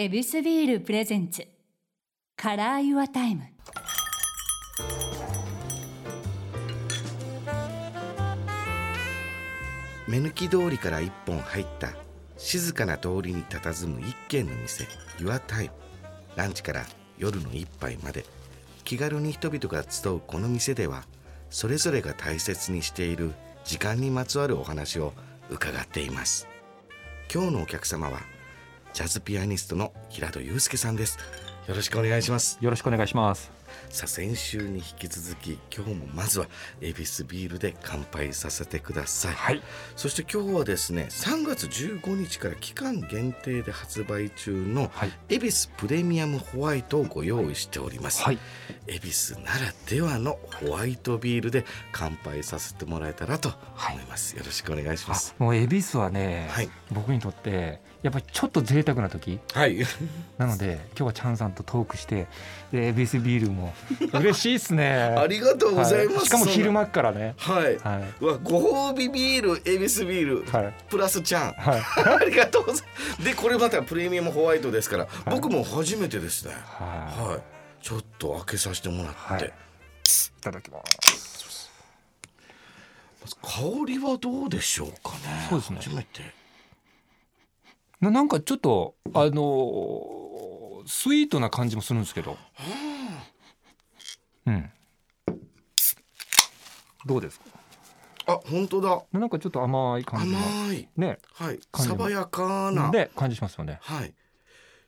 エビスビール presents。 Color Your Time。目抜き通りから一本入った静かな通りに佇む一軒の店 Your Time ランチから夜の一杯まで気軽に人々が集うこの店ではそれぞれが大切にしている時間にまつわるお話を伺っています。今日のお客様はジャズピアニストの平戸祐介さんですよろしくお願いしますよろしくお願いします。さあ先週に引き続き今日もまずは恵比寿ビールで乾杯させてください、はい。そして今日はですね3月15日から期間限定で発売中のはい。恵比寿プレミアムホワイトをご用意しております、はい。恵比寿ならではのホワイトビールで乾杯させてもらえたらと思います、よろしくお願いします。あもう恵比寿はね、はい。僕にとってやっぱりちょっと贅沢な時。はい。なので今日はチャンさんとトークしてで恵比寿ビールも嬉しいですね。ありがとうございます、はしかも昼間っからね。はい、はうわご褒美ビール恵比寿ビール、い。はい。プラスちゃんはい。ありがとうございますでこれまたプレミアムホワイトですから、僕も初めてですねははいちょっと開けさせてもらって、はいい。いただきます。香りはどうでしょうかねそうですね初めてななんかちょっとあのースイートな感じもするんですけど。うん。どうですか？あ本当だ。なんかちょっと甘い感じの。甘い。ね。はい。爽やかな。で感じしますよね。はい。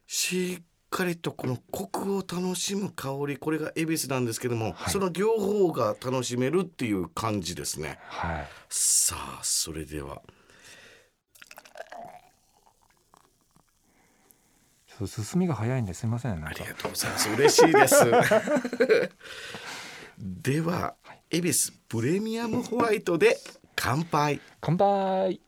しっかりとこのコクを楽しむ香り。これが恵比寿なんですけども、はい。その両方が楽しめるっていう感じですね。はい。さあそれではそう進みが早いんですみません。ありがとうございます嬉しいです では恵比寿プレミアムホワイトで乾杯乾杯。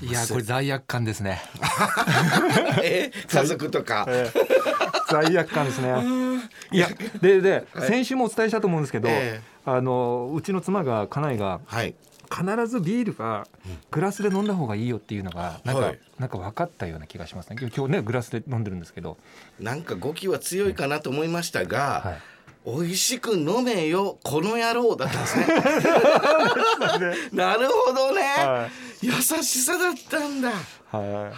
いやこれ罪悪感ですね。え家族とか、罪悪感ですね。いやでで、はい。先週もお伝えしたと思うんですけど、ええ。あのうちの妻が家内がはい。必ずビールはグラスで飲んだ方がいいよっていうのがなんか、はいなんか分かったような気がしますね。今日ねグラスで飲んでるんですけど、なんか語気は強いかなと思いましたが、はい。美味しく飲めよこの野郎だったんですね。なるほどね、は優しさだったんだ。は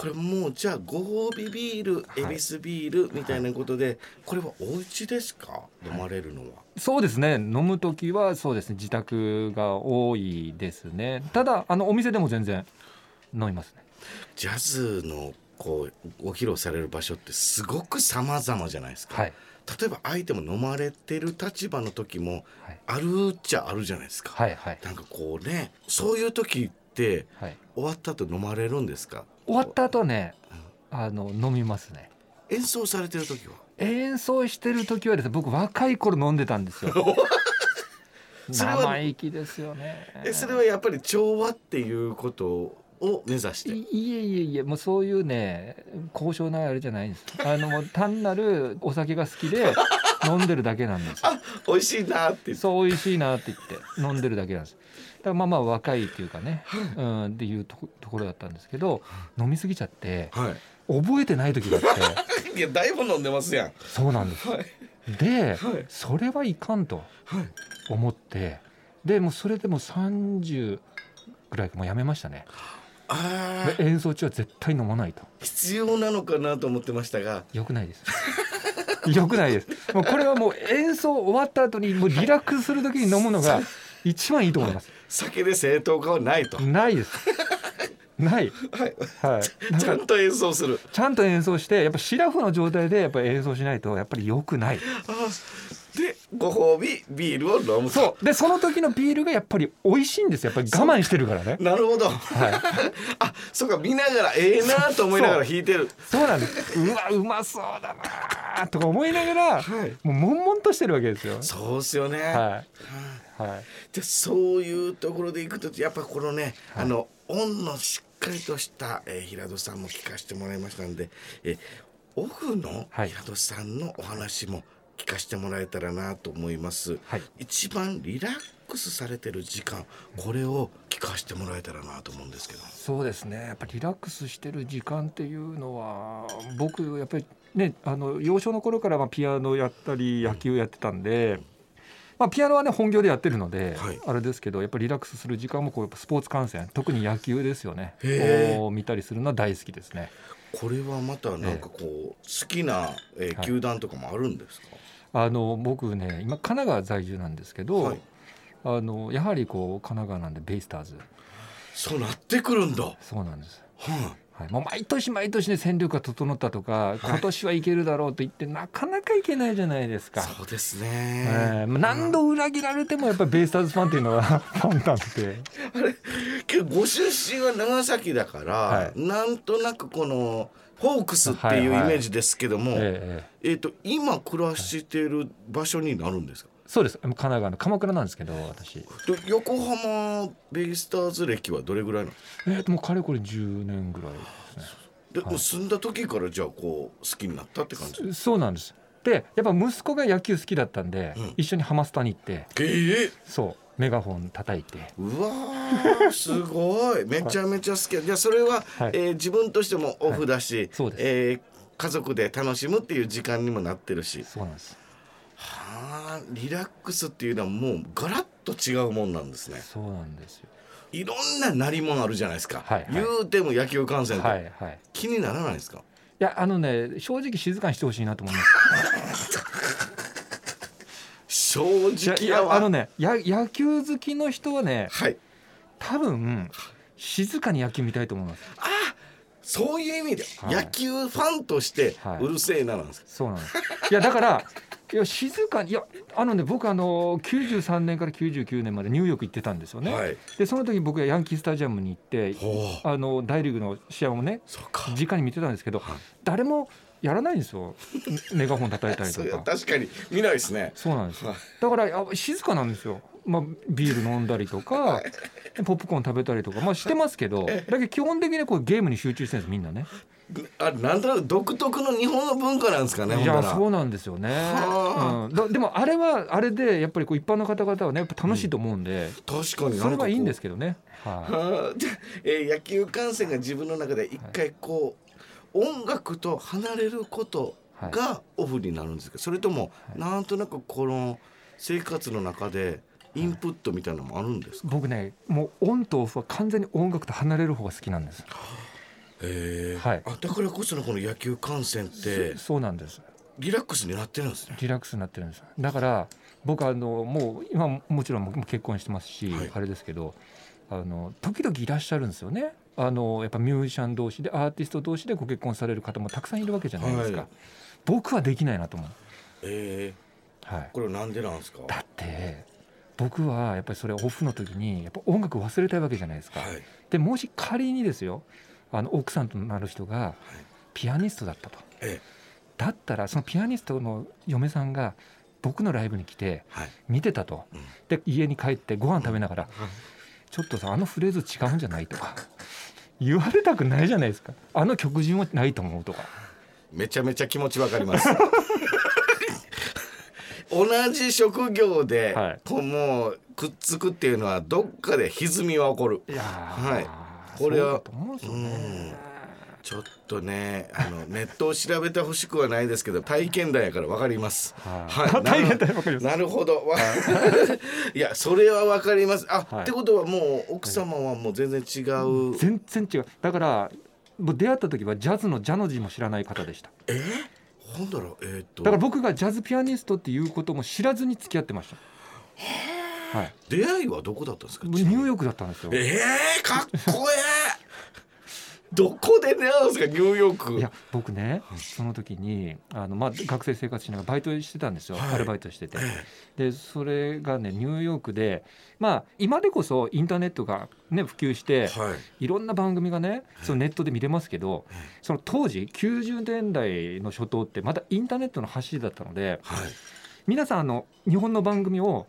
これもうじゃあご褒美ビール恵比寿ビールみたいなことで、これはお家ですか？飲まれるのは、い。そうですね。飲む時はそうですね自宅が多いですね。ただあのお店でも全然飲みますね。ジャズのこうご披露される場所ってすごく様々じゃないですか、はい例えば相手も飲まれてる立場の時もはいあるっちゃあるじゃないですか、はいはいなんかこうねそういう時はい。終わった後飲まれるんですか？終わった後ねあの飲みますね。演奏されてる時は？演奏してる時はですね僕若い頃飲んでたんですよ。生意気ですよね。えそれはやっぱり調和っていうことを目指して？いいえいえいえもうそういうね高尚なあれじゃないんです。あのもう単なるお酒が好きで 飲んでるだけなんですよ。あ美味しいなって言って。そう美味しいなって言って飲んでるだけなんですだまあまあ若いっていうかね、うん、っていうとこところだったんですけど飲み過ぎちゃっては覚えてない時があって。い いやだいぶ飲んでますやん。そうなんです。はい。で、はい。それはいかんとはい。思ってでもうそれでもう30ぐらいかもうやめましたね。演奏中は絶対飲まないと。必要なのかなと思ってましたが。よくないです。よくないです。もうこれはもう演奏終わった後にもうリラックスする時に飲むのが一番いいと思います酒で正当化はないと、ないです。ない。はい、はい。ちゃんと演奏する。ちゃんと演奏してやっぱシラフの状態でやっぱり演奏しないとやっぱり良くない。あでご褒美ビールを飲むと。そう。でその時のビールがやっぱり美味しいんですよ。やっぱり我慢してるからね。なるほど。はい。あそうか見ながらええなと思いながら弾いてる。そうなんです。うわうまそうだなとか思いながらはい。もう悶々としてるわけですよ。そうっすよね、はいはい。でそういうところでいくとやっぱこのね、はい。あのオンのしっかりとした、えー平戸さんも聞かせてもらいましたんで、えーオフのはい。平戸さんのお話も聞かせてもらえたらなと思います、はい。一番リラックスされてる時間これを聞かせてもらえたらなと思うんですけど。そうですね。やっぱりリラックスしてる時間っていうのは僕やっぱりねあの幼少の頃からまあピアノやったり野球やってたんで、まあ、ピアノはね本業でやってるので、はい。あれですけどやっぱりリラックスする時間もこうスポーツ観戦特に野球ですよね。を見たりするのは大好きですね。これはまたなんかこう好きな、えーはい。球団とかもあるんですか、あの僕ね今神奈川在住なんですけど、はい。あのやはりこう神奈川なんでベイスターズ。そうなってくるんだ、はそうなんです。あ、はい、もう毎年毎年ね戦力が整ったとか、今年はいけるだろうと言ってなかなかいけないじゃないですか。そうですえね、ーまあ何度裏切られてもやっぱりベイスターズファンっていうのは ファンなんで、けどご出身は長崎だから、はい。なんとなくこのホークスっていうイメージですけども、えええっ、と今暮らしている場所になるんですか？そうです。神奈川の鎌倉なんですけど私、で横浜ベイスターズ歴はどれぐらいなの？えーともうかれこれ10年ぐらいですね。で、もう住んだ時からじゃあこう好きになったって感じ？そうなんです。でやっぱ息子が野球好きだったんで、うん。一緒にハマスタに行ってえー、そうメガホン叩いて。うわーすご い。めちゃめちゃ好き。じゃあそれは、はい。えー自分としてもオフだし、そうです。えー家族で楽しむっていう時間にもなってるし。そうなんです。はあリラックスっていうのはもうガラッと違うもんなんですねそうなんですよ。いろんな鳴り物あるじゃないですか、はいはい言うても野球観戦って、はいはい。気にならないですか？いやあのね正直静かにしてほしいなと思います。正直やあのねや野球好きの人はねはい多分静かに野球見たいと思います。そういう意味で、はい野球ファンとしてはいうるせえななんですか、そうなんです。いやだからいや静かにいやあのね僕あの93年から99年までニューヨーク行ってたんですよね。はい。でその時僕はヤンキースタジアムに行ってあの大リーグの試合をねそうか。直に見てたんですけどはい。誰もやらないんですよ。メガホン叩いたりそうやとか。確かに見ないですね。そうなんですよ。はい。だからあ静かなんですよ、まあ、ビール飲んだりとかポップコーン食べたりとか、まあ、してますけどだけど基本的にこうゲームに集中してるんですみんなねあなんとなく独特の日本の文化なんですかねいやそうなんですよね、はあ。うん、だでもあれはあれでやっぱりこう一般の方々はねやっぱ楽しいと思うんで、確かにそれはいいんですけけどね、はい。えー野球観戦が自分の中で一回こう、音楽と離れることがオフになるんですかそれともはい。なんとなくこの生活の中でインプットみたいなのもあるんですか、僕ねもうオンとオフは完全に音楽と離れる方が好きなんです。へえはい。あだからこそのこの野球観戦ってそそうなんです。リラックスになってるんですね。リラックスになってるんです。だから僕あのもう今もちろん結婚してますし、はい。あれですけどあの時々いらっしゃるんですよね。あのやっぱミュージシャン同士でアーティスト同士でご結婚される方もたくさんいるわけじゃないですか、はい。僕はできないなと思う、えはい。ー、、これなんでなんですか？だって僕はやっぱりそれオフの時にやっぱ音楽忘れたいわけじゃないですか、はい。でもし仮にですよあの奥さんとなる人がピアニストだったと。えだったらそのピアニストの嫁さんが僕のライブに来てはい。見てたと、うん。で家に帰ってご飯食べながら「ちょっとさあのフレーズ違うんじゃない?」とか 言われたくないじゃないですか。あの曲順はないと思うとか。めちゃめちゃ気持ちわかります。同じ職業で、はい。こうもうくっつくっていうのはどっかで歪みは起こる。いやはいここれはと思うんですよね。ちょっとねあの ネットを調べてほしくはないですけど体験談やからわかります。はい。大変だよわかります。なるほど。わい。やそれはわかります。あ、はい。ってことはもう奥様はもう全然違う、全然違う。だからもう出会った時はジャズのジャの字も知らない方でした。え？ーほんだらえーっと。だから僕がジャズピアニストっていうことも知らずに付き合ってましたはい。出会いはどこだったんですか？ニューヨークだったんですよ。えー、かっこええどこで出会うんですかニューヨーク？いや僕ねその時にあの、まあ、学生生活しながらバイトしてたんですよ、はい。アルバイトしてて。えでそれがねニューヨークでまあ今でこそインターネットが、ね、普及してえはい。いろんな番組がねそのネットで見れますけどえその当時90年代の初頭ってまだインターネットの走りだったのではい。皆さんあの日本の番組を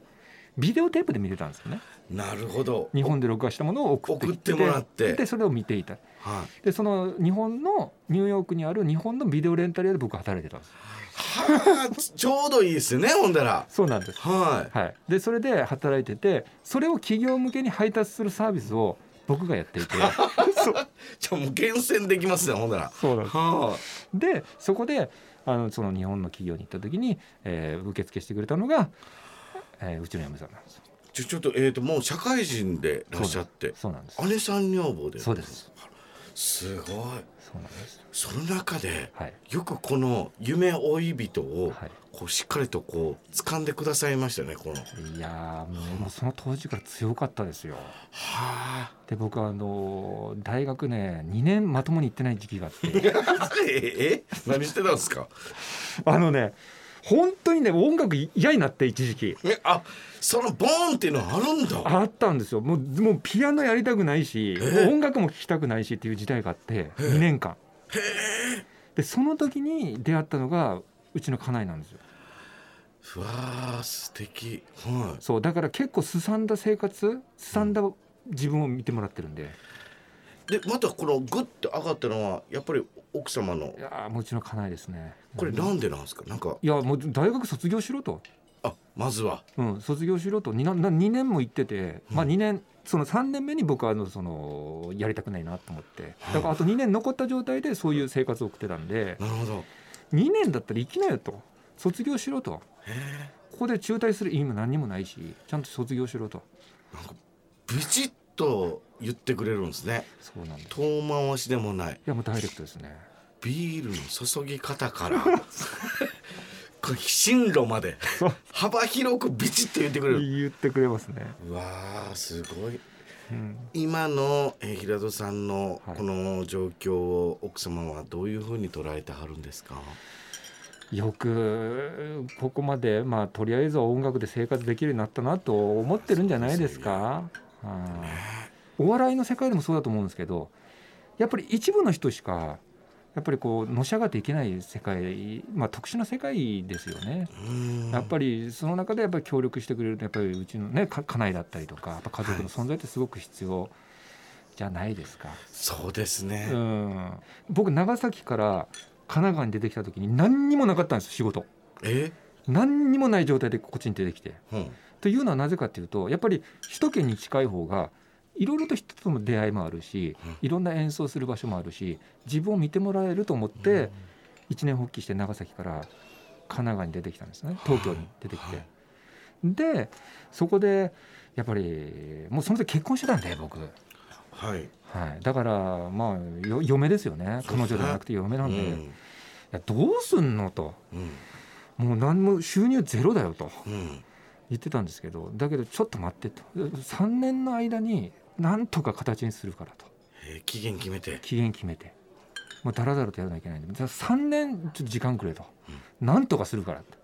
ビデオテープで見てたんですよね。なるほど。日本で録画したものを送ってきて送ってもらって。でそれを見ていた。はでその日本のニューヨークにある日本のビデオレンタル屋で僕働いてたんです。いはあちょうどいいですねほんだら。そうなんです。はい。はい、でそれで働いててそれを企業向けに配達するサービスを僕がやっていて。そう。じゃあもう厳選できますねほんだら。そうなんです。はでそこであのその日本の企業に行った時に、えー受付してくれたのが、えーうちの嫁さんなんですちょちょっとえっ、ともう社会人でいらっしゃってそうなんです。姉さん女房で。そうです。すごい。そうなんです。その中ではい。よくこの夢追い人をはい。こうしっかりとこう掴んでくださいましたねこの。はいやーもうその当時から強かったですよ。あ。で僕はあの大学ね2年まともに行ってない時期があって。ええ何してたんですか？あのね本当にね音楽嫌になって一時期。えあそのボーンっていうのはあるんだ。あったんですよ。もうもうピアノやりたくないし、ええ。もう音楽も聴きたくないしっていう時代があって2年間。でその時に出会ったのがうちの家内なんですよ。うわー素敵。はそうだから結構すさんだ生活すさんだ自分を見てもらってるんで。いでまたこのグッと上がったのはやっぱり奥様の。いやーもううちの家内ですね。これなんでなんですか？なんか。いやもう大学卒業しろと、あまずは。うん、卒業しろと。2, な2年も行ってて、まあ、2年その3年目に僕はあのそのやりたくないなと思って。だからあと2年残った状態でそういう生活を送ってたんでなるほど。2年だったら生きなよと。卒業しろと。ここで中退する意味も何にもないしちゃんと卒業しろと。なんかビチッと言ってくれるんですね。そうなんです。い遠回しでもない。やもうダイレクトですね。ビールの注ぎ方から 進路まで幅広くビチッと言ってくれる。言ってくれますね、うわーすごい。うん、今の、えー平戸さんのはい。この状況を奥様はどういうふうに捉えてはるんですか、よくここまでまあとりあえずは音楽で生活できるようになったなと思ってるんじゃないですか？はいお笑いの世界でもそうだと思うんですけどやっぱり一部の人しかやっぱりこうのし上がっていけない世界、まあ、特殊な世界ですよね。うん。やっぱりその中でやっぱり協力してくれるやっぱりうちのねか家内だったりとかやっぱ家族の存在ってすごく必要じゃないですか。そうですね、うん、僕長崎から神奈川に出てきた時に何にもなかったんです仕事。え？何にもない状態でこっちに出てきて。うんというのはなぜかというとやっぱり首都圏に近い方がいろいろと人との出会いもあるしうん。いろんな演奏する場所もあるし自分を見てもらえると思って一年発起して長崎から神奈川に出てきたんですね。東京に出てきて。でそこでやっぱりもうその時結婚してたんで僕、はい、はい、だからまあよ嫁ですよね。彼女じゃなくて嫁なんで、いうん。やどうすんのと。うん。もう何も収入ゼロだよと。うん言ってたんですけどだけどちょっと待ってと。3年の間になんとか形にするからと。えー期限決めて。期限決めて。もうだらだらとやらなきゃいけないんで。じゃあ3年ちょっと時間くれと、なんとかするからって。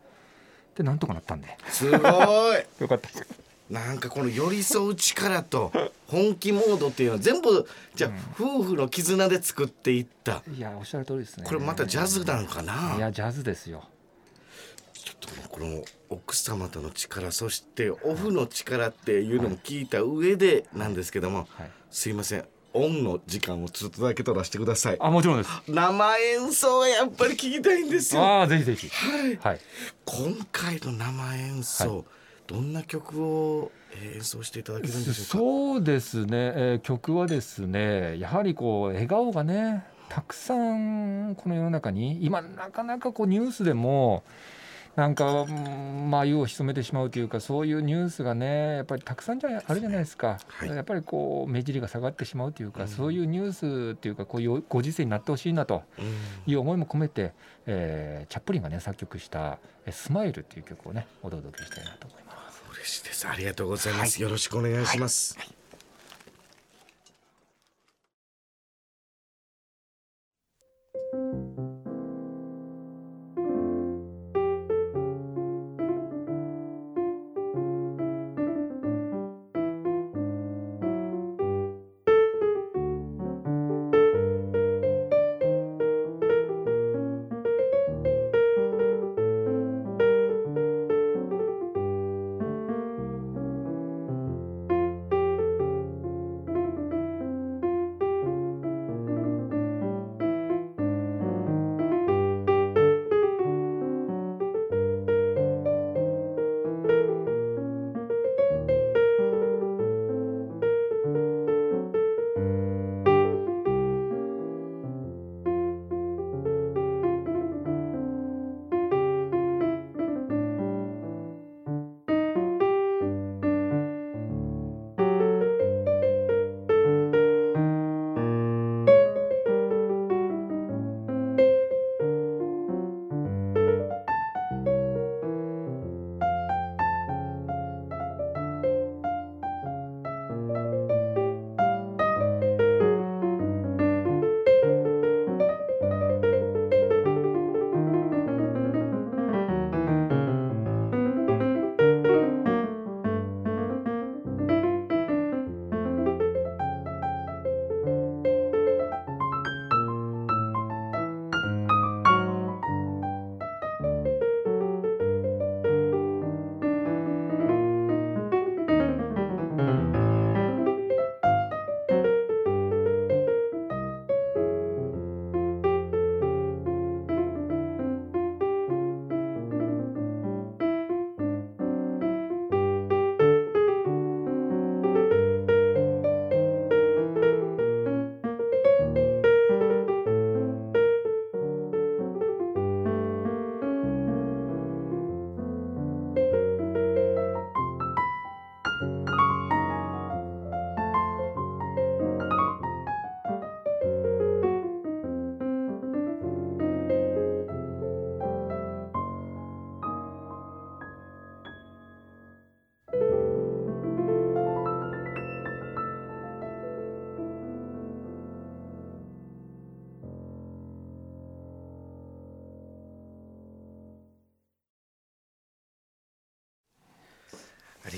でなんとかなったんで。すごい。よかった。ですなんかこの寄り添う力と本気モードっていうのは全部じゃあ、夫婦の絆で作っていった。いやおっしゃる通りですね。これまたジャズなのかな。いやジャズですよとこの奥様との力そしてオフの力っていうのも聞いた上でなんですけども、はい。すいません。オンの時間をちょっとだけ取らせてくださいあもちろんです。生演奏がやっぱり聞きたいんですよ。ああぜひぜひ。はい。はい。今回の生演奏、はどんな曲をえー演奏していただけるんでしょうか？そうですね、えー曲はですねやはりこう笑顔がねたくさんこの世の中に今なかなかこうニュースでもなんか、まあ、湯を潜めてしまうというか、そういうニュースがね、やっぱりたくさんじゃあるじゃないですか、はい、やっぱりこう目尻が下がってしまうというか、うん、そういうニュースというか、こういうご時世になってほしいなという思いも込めて、うん、えー、チャップリンがね、作曲した「スマイルという曲をね、お届けしたいなと思います。嬉しいです。ありがとうございます、はい、よろしくお願いします。はい。はい。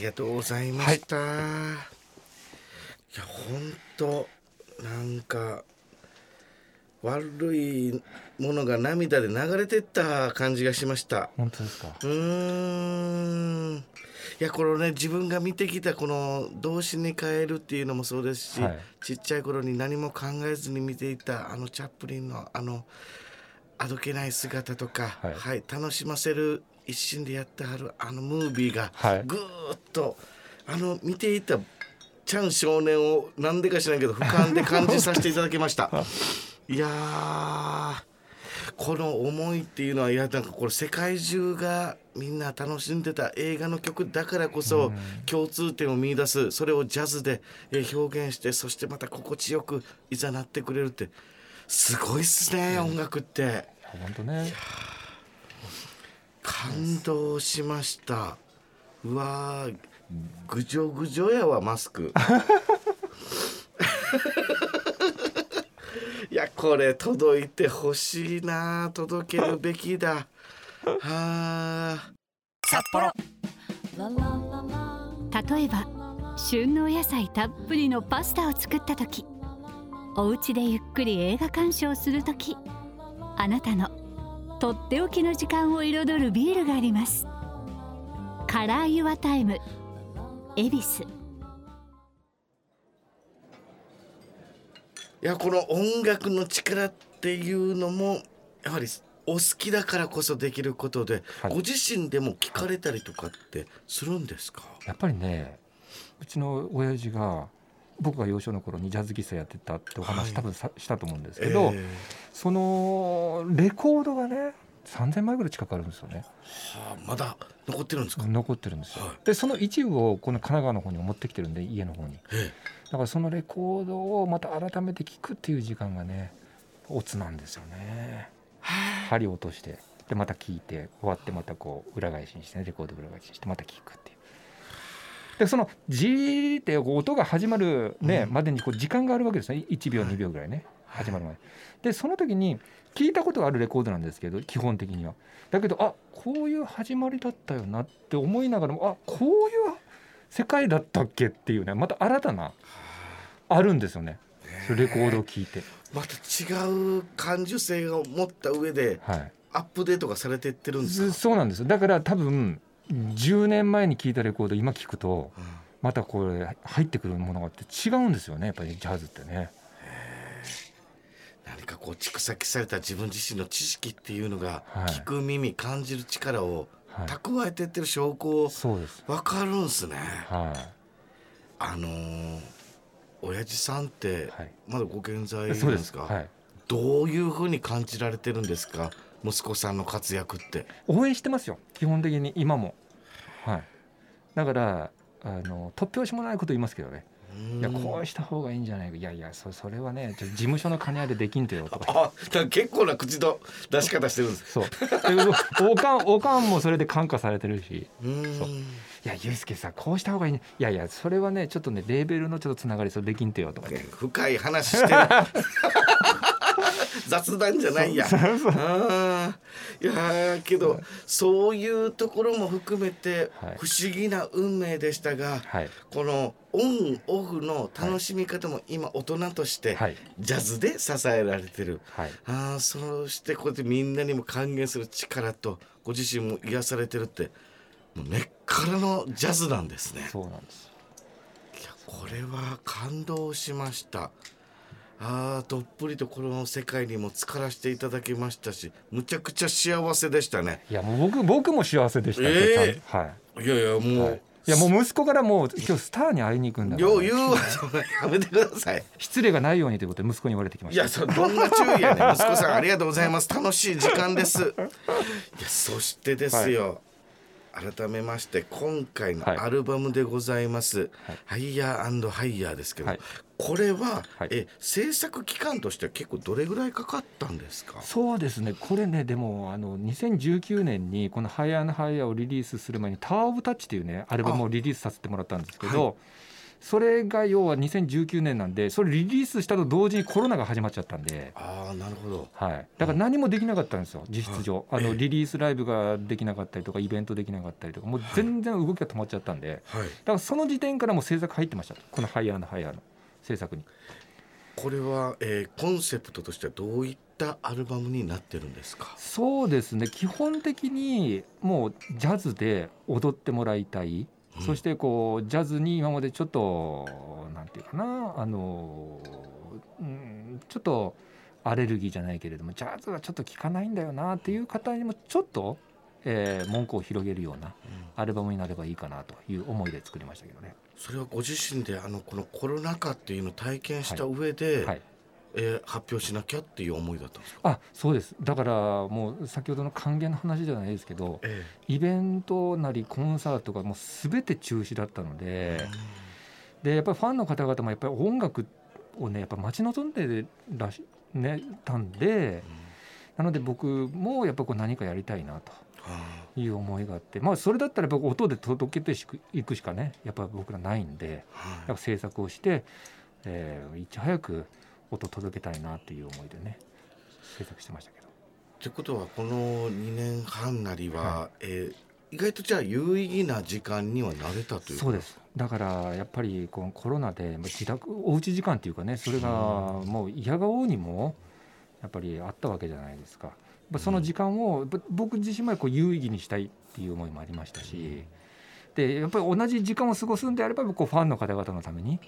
がとうございました、い、や本当なんか悪いものが涙で流れてった感じがしました。本当ですか？うーん。いやこのね自分が見てきたこの動詞に変えるっていうのもそうですし、はい。ちっちゃい頃に何も考えずに見ていたあのチャップリンのあのあどけない姿とか、はい。はい、楽しませる一心でやってはるあのムービーがはい。ぐーっとあの見ていたチャン少年をなんでか知らんけど俯瞰で感じさせていただきました。い。やーこの思いっていうのはいやなんかこれ世界中がみんな楽しんでた映画の曲だからこそ共通点を見出すそれをジャズでえー表現してそしてまた心地よくいざなってくれるってすごいっすね音楽って。本当ね感動しました。うわーぐじょぐじょやわマスク。いやこれ届いてほしいな届けるべきだ。はあ札幌例えば旬のお野菜たっぷりのパスタを作った時お家でゆっくり映画鑑賞する時あなたのとっておきの時間を彩るビールがあります。カラーユアタイム。恵比寿。いやこの音楽の力っていうのもやはりお好きだからこそできることで、はい。ご自身でも聞かれたりとかってするんですか、やっぱりねうちの親父が僕が幼少の頃にジャズ喫茶やってたってお話、はい。多分さしたと思うんですけど、えそのレコードがね3,000枚ぐらい近くあるんですよね。ーはあ、まだ残ってるんですか、残ってるんですよ、はい。でその一部をこの神奈川の方に持ってきてるんで家の方に。えだからそのレコードをまた改めて聞くっていう時間がねオツなんですよね。針を落としてでまた聞いて終わってまたこう裏返しにしてねレコード裏返しにしてまた聞くっていうでそのジーってこう音が始まるね、うん。までにこう時間があるわけですね。1秒はい2秒ぐらいね、始まるまで。でその時に聞いたことがあるレコードなんですけど基本的には。だけどあこういう始まりだったよなって思いながらもあこういう世界だったっけっていうねまた新たなあ。るんですよね。レコードを聞いて、また違う感受性を持った上ではい、アップデートがされていってるんですか、そうなんですだから多分10年前に聞いたレコード今聞くとうん。またこれ入ってくるものがあって違うんですよねやっぱりジャズってね。何かこう蓄積された自分自身の知識っていうのが、はい。聞く耳感じる力をはい。蓄えてってる証拠を分かるんすね。はあのー親父さんってはい。まだご健在なんでか、ですす。はい。どういうふうに感じられてるんですか？息子さんの活躍って。応援してますよ。基本的に今も。はい。だからあの突拍子もないこと言いますけどね。いやこうした方がいいんじゃないか。いやいやそそれはね事務所の兼ね合いでできんとよとか。あ結構な口の出し方してるんです。そう。でおかんおかんもそれで感化されてるし。そう。いやゆうすけさこうした方がいいね。いやいやそれはねちょっとねレーベルのちょっとつながりそう。できんてよとか。深い話してる 雑談じゃないや。いやーけどそういうところも含めてはい。不思議な運命でしたが、はい。このオンオフの楽しみ方も今大人としてはい。ジャズで支えられてる、はい。あーそしてこうやってみんなにも還元する力とご自身も癒されてるってもう根っからのジャズなんですね。そうなんですいやこれは感動しましたあーどっぷりとこの世界にも浸からしていただきましたしむちゃくちゃ幸せでしたね。いやもう僕僕も幸せでしたよ、えー。はい。いやいやもう、はい。いやもう息子からもう今日スターに会いに行くんだから。よう言うわやめてください。失礼がないようにということで息子に言われてきました。いやそどんな注意やねん。息子さんありがとうございます。楽しい時間です。いやそしてですよ、改めまして今回のはい。アルバムでございます「はい。ハイヤーハイヤー」ですけど、はい。これは、はい。え制作期間としては結構どれぐらいかかったんですか？そうですね。これねでもあの2019年にこの「ハイヤーハイヤー」をリリースする前に「 Tower of Touch」というねアルバムをリリースさせてもらったんですけど、それが要は2019年なんでそれリリースしたと同時にコロナが始まっちゃったんで、ああなるほど。はい、だから何もできなかったんですよ実質上。あええ。のリリースライブができなかったりとかイベントできなかったりとかもう全然動きが止まっちゃったんで。はい。だからその時点からもう制作入ってましたこの「ハイヤーのハイヤーの制作に。これは、えーコンセプトとしてはどういったアルバムになってるんですか？そうですね。基本的にもうジャズで踊ってもらいたい、うんそしてこうジャズに今までちょっとなんていうかなあの、うん、ちょっとアレルギーじゃないけれどもジャズはちょっと聴かないんだよなっていう方にもちょっと、えー、文句を広げるようなアルバムになればいいかなという思いで作りましたけどね。それはご自身であのこのコロナ禍っていうのを体験した上で、はいえー発表しなきゃっていう思いだったんですか、あそうです。だからもう先ほどの還元の話じゃないですけどえイベントなりコンサートがもう全て中止だったので、でやっぱりファンの方々もやっぱり音楽をねやっぱ待ち望んでらし、ね、たんでなので僕もやっぱこう何かやりたいなとあいう思いがあってまあそれだったらやっぱ音で届けていくしかねやっぱ僕らないんでーはい。やっぱ制作をして、えーいち早く音届けたいなっていう思いでね制作してましたけど。ってことはこの2年半なりは、はえー意外とじゃあ有意義な時間にはなれたというそうです。だからやっぱりこのコロナでまあ自宅おうち時間っていうかねそれがもう嫌がおうにもやっぱりあったわけじゃないですか。その時間をぼ僕自身もこう有意義にしたいっていう思いもありましたしでやっぱり同じ時間を過ごすんであればこうファンの方々のために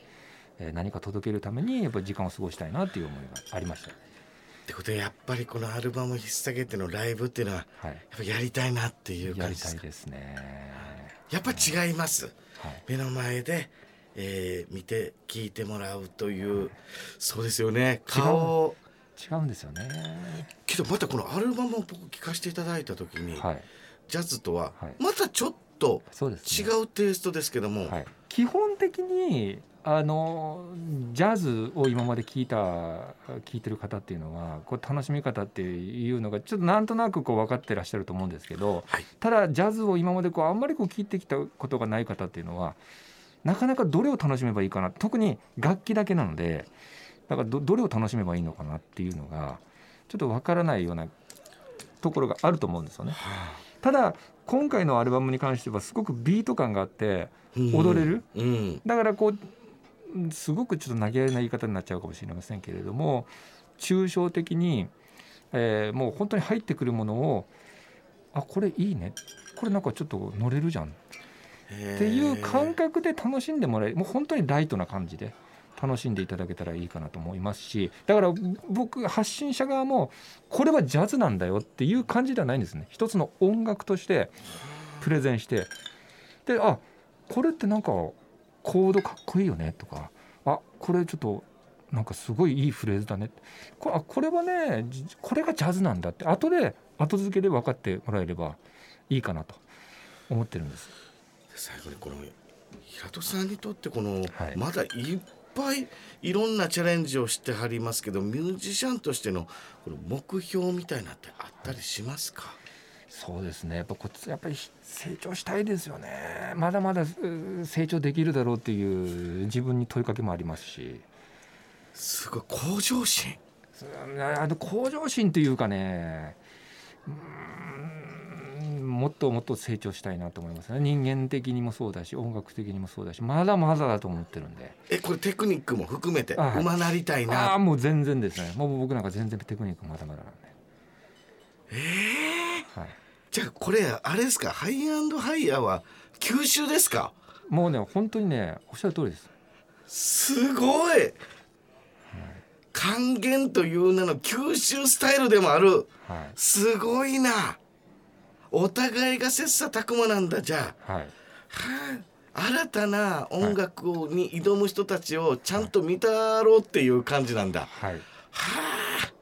えー何か届けるためにやっぱり時間を過ごしたいなっていう思いがありました、ってことでやっぱりこのアルバム引っ提げてのライブっていうのははい、やっぱやりたいなっていう感じですか？ですね、やっぱ違います。はい、目の前で、えー見て聞いてもらうというそうですよね。顔を違うんですよね。けどまたこのアルバムを僕聞かせていただいた時に、はい。ジャズとははい。またちょっと違ね、うテイストですけども、はい、基本的にあのジャズを今まで聞いた聞いてる方っていうのはこう楽しみ方っていうのがちょっとなんとなくこう分かってらっしゃると思うんですけど、はい。ただジャズを今までこうあんまりこう聞いてきたことがない方っていうのはなかなかどれを楽しめばいいかな特に楽器だけなのでだからどどれを楽しめばいいのかなっていうのがちょっと分からないようなところがあると思うんですよね。ただ今回のアルバムに関してはすごくビート感があってうん。踊れる。うん。だからこううんすごくちょっと投げやりな言い方になっちゃうかもしれませんけれども抽象的に、えーもう本当に入ってくるものをあこれいいね。これなんかちょっと乗れるじゃん。っていう感覚で楽しんでもらえもう本当にライトな感じで楽しんでいただけたらいいかなと思いますしだから僕発信者側もこれはジャズなんだよっていう感じではないんですね。一つの音楽としてプレゼンして。であこれってなんかコードかっこいいよねとかあこれちょっとなんかすごいいいフレーズだね。これあこれはねじこれがジャズなんだって。後で後付けで分かってもらえればいいかなと。思ってるんです。最後にこの平戸さんにとってこの、はい。まだいっぱいいろんなチャレンジをしてはりますけどミュージシャンとしてのこの目標みたいなってあったりしますか、そうですね。やっぱこっちやっぱり成長したいですよね。まだまだう成長できるだろうっていう自分に問いかけもありますし。すごい向上心。あの向上心というかねもっともっと成長したいなと思いますね。人間的にもそうだし音楽的にもそうだしまだまだだと思ってるんで。えこれテクニックも含めてまなりたいあな。あもう全然ですね。もう僕なんか全然テクニックまだまだなんで。えー？はいじゃあこれあれですか？ハイアンドハイヤーは九州ですか？もうね本当にねおっしゃる通りです。すごい！還元という名の九州スタイルでもある。はい。すごいな。お互いが切磋琢磨なんだじゃあ。はい。はあ。新たな音楽をに挑む人たちをちゃんと見たろうっていう感じなんだ。はい。はあ、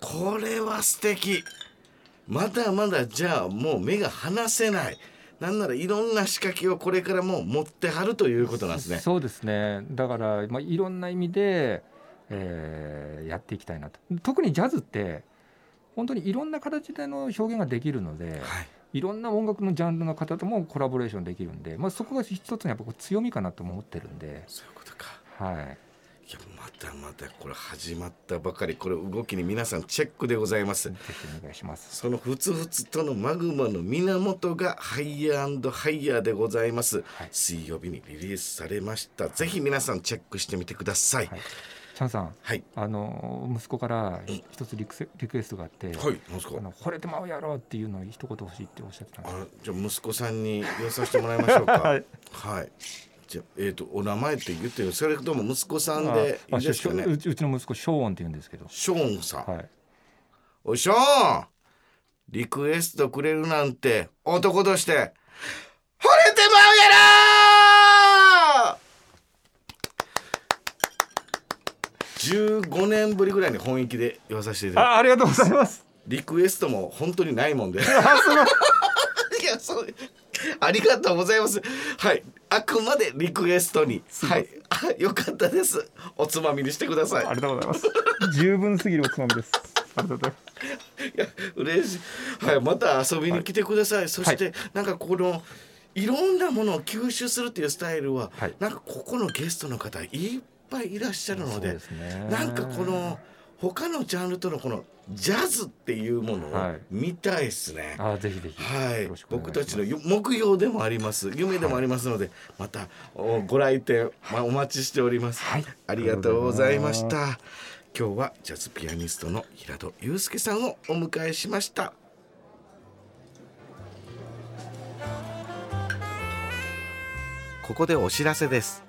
これは素敵。まだまだじゃあもう目が離せない。なんならいろんな仕掛けをこれからもう持ってはるということなんですね。そうですねだから、まあ、いろんな意味で、えーやっていきたいなと特にジャズって本当にいろんな形での表現ができるので、はい。いろんな音楽のジャンルの方ともコラボレーションできるんで、まあ、そこが一つのやっぱ強みかなと思ってるんで、そういうことかはい、いやまたまたこれ始まったばかり。これ動きに皆さんチェックでございます。ぜひお願いします。そのふつふつとのマグマの源がハイヤーハイヤーでございます、はい。水曜日にリリースされました。ぜひ皆さんチェックしてみてください。はいチャンさん、はい。あの息子から一つリクセリクエストがあって、はいあの惚れてまうやろっていうのを一言欲しいっておっしゃってたんです。あじゃあ息子さんに言わさせてもらいましょうか。はい。はいじゃあえっ、とお名前って言ってる。それとも息子さんでいあいですかね。うちうちの息子ショーンって言うんですけど、ショーンさん、はい、おいショーン。リクエストくれるなんて男として惚れてまうやろ15年ぶりぐらいに本気で言わさせていただいて。あありがとうございます。リクエストも本当にないもんで。いやそうありがとうございます。はいあくまでリクエストにはいあよかったですおつまみにしてくださいありがとうございます。十分すぎるおつまみです。ありがとうございます。いや嬉しい。はい、また遊びに来てください。そして、なんかこのいろんなものを吸収するっていうスタイルは、はいなんかここのゲストの方いっぱいいらっしゃるので、ですねなんかこの他のジャンルとのこのジャズっていうものをはい。見たいですね。あぜひぜひ。はい。僕たちのよ目標でもあります。夢でもありますので、またおご来店、まあ、お待ちしております、はい。ありがとうございました。今日はジャズピアニストの平戸祐介さんをお迎えしました。ここでお知らせです。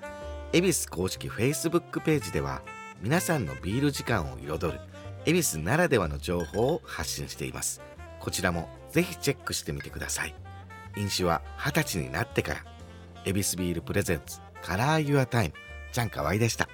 恵比寿公式 Facebook ページでは皆さんのビール時間を彩る恵比寿ならではの情報を発信しています。こちらもぜひチェックしてみてください。飲酒は20歳になってから恵比寿ビールプレゼンツカラーユアタイムちゃんかわいでした。